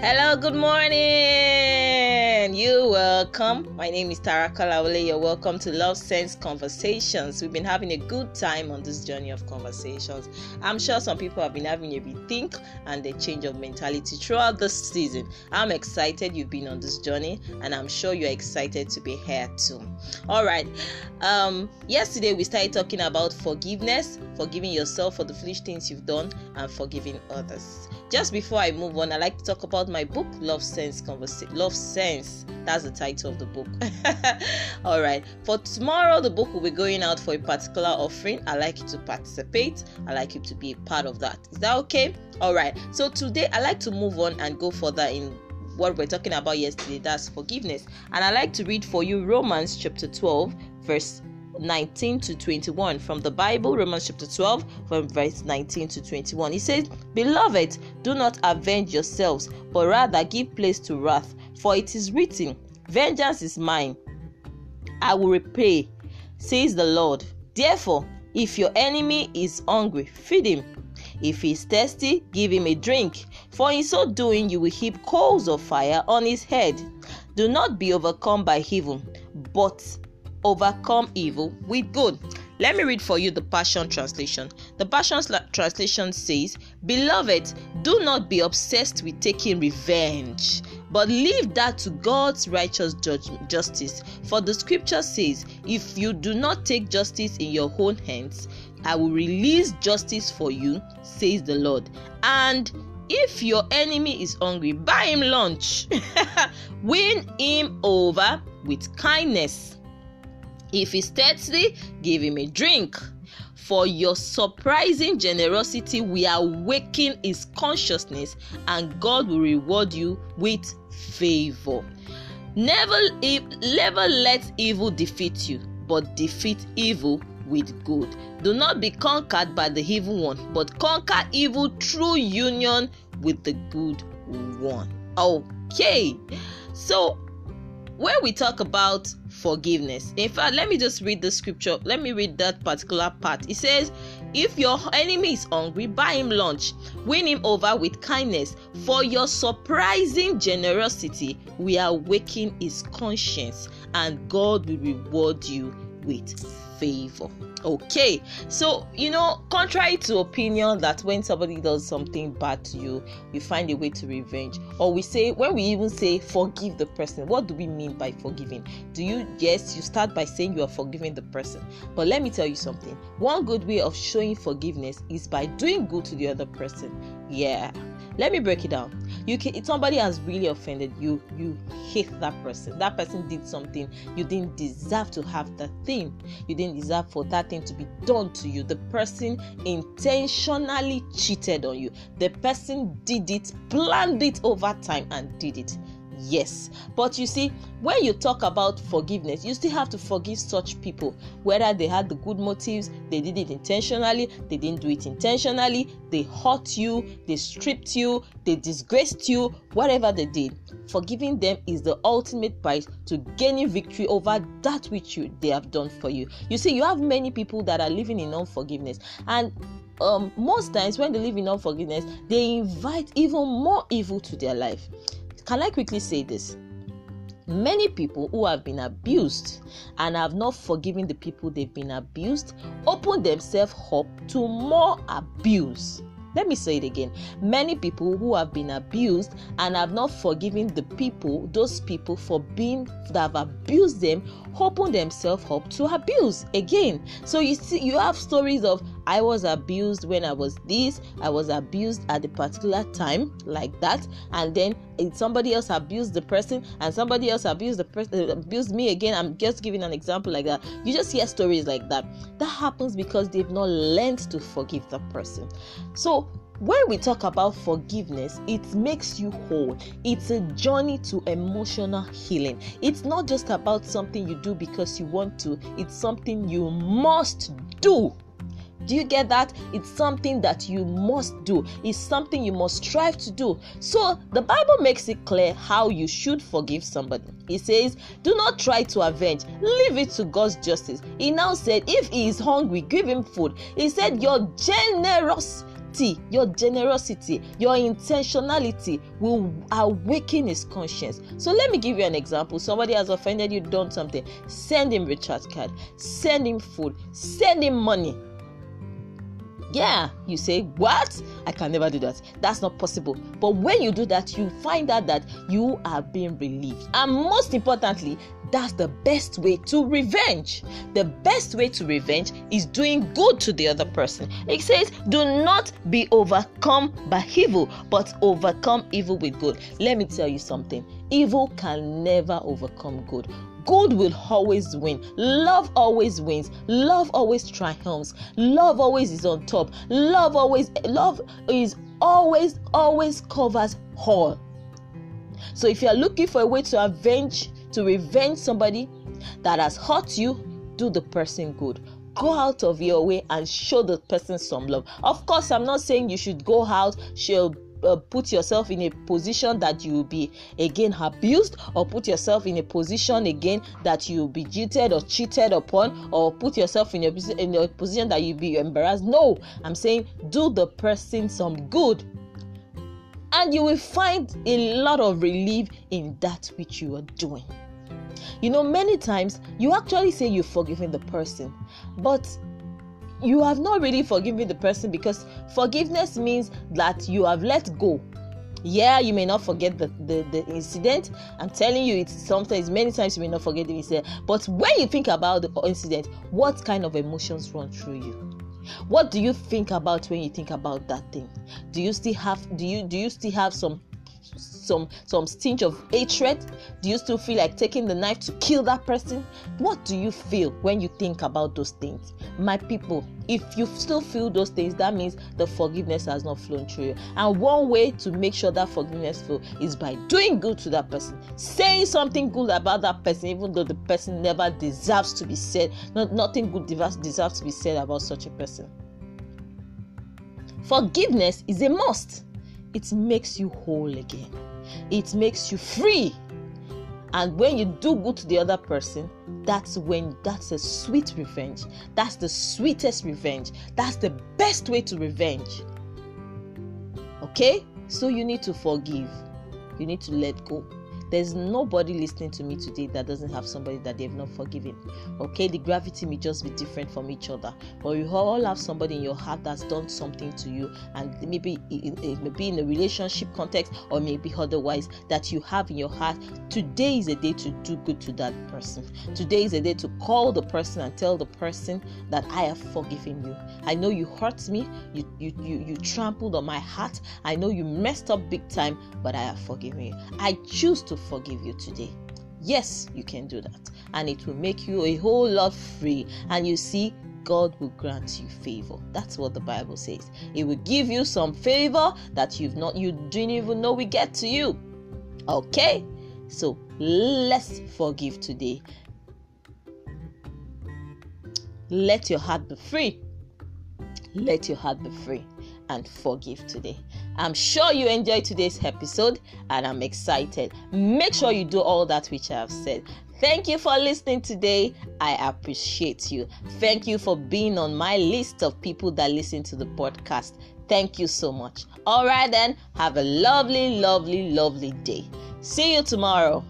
Hello, good morning. You welcome. My name is Tara Kalawale. You're welcome to Love Sense Conversations. We've been having a good time on this journey of conversations. I'm sure some people have been having a rethink and a change of mentality throughout this season. I'm excited you've been on this journey, and I'm sure you're excited to be here too. All right. Um, yesterday we started talking about forgiveness, forgiving yourself for the foolish things you've done, and forgiving others. Just before I move on, I like to talk about my book, Love Sense Conversation. Love Sense. That's the title of the book. All right. For tomorrow, the book will be going out for a particular offering. I like you to participate. I like you to be a part of that. Is that okay? All right. So today, I like to move on and go further in what we're talking about yesterday. That's forgiveness. And I like to read for you Romans chapter 12, verse 19 to 21 from the Bible, Romans chapter 12, from verse 19 to 21. He says, Beloved, do not avenge yourselves, but rather give place to wrath, for it is written, Vengeance is mine, I will repay, says the Lord. Therefore, if your enemy is hungry, feed him. If he is thirsty, give him a drink, for in so doing you will heap coals of fire on his head. Do not be overcome by evil, but overcome evil with good. Let me read for you the Passion Translation. The Passion Translation says, Beloved, do not be obsessed with taking revenge, but leave that to God's righteous justice. For the scripture says, If you do not take justice in your own hands, I will release justice for you, says the Lord. And if your enemy is hungry, buy him lunch. Win him over with kindness if he's thirsty, give him a drink. For your surprising generosity will awaken his consciousness, and God will reward you with favor. Never, never let evil defeat you, but defeat evil with good. Do not be conquered by the evil one, but conquer evil through union with the good one. Okay, so when we talk about forgiveness. In fact, let me just read the scripture. Let me read that particular part. It says, If your enemy is hungry, buy him lunch. Win him over with kindness. For your surprising generosity we are waking his conscience, and God will reward you with favor. Okay, so you know, contrary to opinion that when somebody does something bad to you, you find a way to revenge, or we say when we even say forgive the person, what do we mean by forgiving? Do you yes, you start by saying you are forgiving the person, but let me tell you something one good way of showing forgiveness is by doing good to the other person. Yeah, let me break it down. You can somebody has really offended you you hate that person. That person did something you didn't deserve to have that thing. You didn't deserve for that thing to be done to you. The person intentionally cheated on you. The person did it planned it over time and did it Yes. But you see, when you talk about forgiveness, you still have to forgive such people, whether they had the good motives, they did it intentionally, they didn't do it intentionally, they hurt you, they stripped you, they disgraced you, whatever they did. Forgiving them is the ultimate price to gaining victory over that which you, they have done for you. You see, you have many people that are living in unforgiveness, and um, most times when they live in unforgiveness, they invite even more evil to their life. Can I quickly say this? Many people who have been abused and have not forgiven the people they've been abused open themselves up to more abuse. Let me say it again. Many people who have been abused and have not forgiven the people, those people for being that have abused them, open themselves up to abuse again. So you see, you have stories of I was abused when I was this, I was abused at a particular time, like that, and then somebody else abused the person, and somebody else abused the person, uh, abused me again. I'm just giving an example like that. You just hear stories like that. That happens because they've not learned to forgive the person. So when we talk about forgiveness, it makes you whole. It's a journey to emotional healing. It's not just about something you do because you want to, it's something you must do. Do you get that? It's something that you must do. It's something you must strive to do. So the Bible makes it clear how you should forgive somebody. It says, Do not try to avenge, leave it to God's justice. He now said, If he is hungry, give him food. He said, Your generous your generosity, your intentionality will awaken his conscience. So let me give you an example. Somebody has offended you, done something. Send him a recharge card, send him food, send him money. Yeah, you say, What? I can never do that. That's not possible. But when you do that, you find out that you are being relieved. And most importantly, that's the best way to revenge. The best way to revenge is doing good to the other person. It says, Do not be overcome by evil, but overcome evil with good. Let me tell you something evil can never overcome good good will always win. Love always wins. Love always triumphs. Love always is on top. Love always love is always always covers all. So if you are looking for a way to avenge to revenge somebody that has hurt you, do the person good go out of your way and show the person some love. Of course, I'm not saying you should go out, show uh, put yourself in a position that you will be again abused or put yourself in a position again that you will be cheated or cheated upon or put yourself in a, in a position that you'll be embarrassed. No i'm saying do the person some good and you will find a lot of relief in that which you are doing. You know many times you actually say you've forgiven the person but you have not really forgiven the person because forgiveness means that you have let go. Yeah you may not forget the, the, the incident. I'm telling you it's sometimes many times you may not forget the incident. But when you think about the incident what kind of emotions run through you? What do you think about when you think about that thing? Do you still have do you do you still have some some some stench of hatred? Do you still feel like taking the knife to kill that person? What do you feel when you think about those things? My people if you still feel those things that means the forgiveness has not flown through you. And one way to make sure that forgiveness flow is by doing good to that person saying something good about that person even though the person never deserves to be said not, nothing good deserves to be said about such a person. Forgiveness is a must. It makes you whole again. It makes you free. And when you do good to the other person, that's when that's a sweet revenge. That's the sweetest revenge. That's the best way to revenge. Okay? So you need to forgive. You need to let go. There's nobody listening to me today that doesn't have somebody that they've not forgiven. Okay, the gravity may just be different from each other, but you all have somebody in your heart that's done something to you, and maybe it may be in a relationship context or maybe otherwise that you have in your heart. Today is a day to do good to that person. Today is a day to call the person and tell the person that I have forgiven you. I know you hurt me, you you you, you trampled on my heart. I know you messed up big time, but I have forgiven you. I choose to forgive you today. Yes, you can do that. And it will make you a whole lot free. And you see, God will grant you favor. That's what the Bible says. It will give you some favor that you've not you didn't even know we get to you. Okay? So let's forgive today. Let your heart be free. Let your heart be free and forgive today. I'm sure you enjoyed today's episode and I'm excited. Make sure you do all that which I have said. Thank you for listening today. I appreciate you. Thank you for being on my list of people that listen to the podcast. Thank you so much. All right, then, have a lovely, lovely, lovely day. See you tomorrow.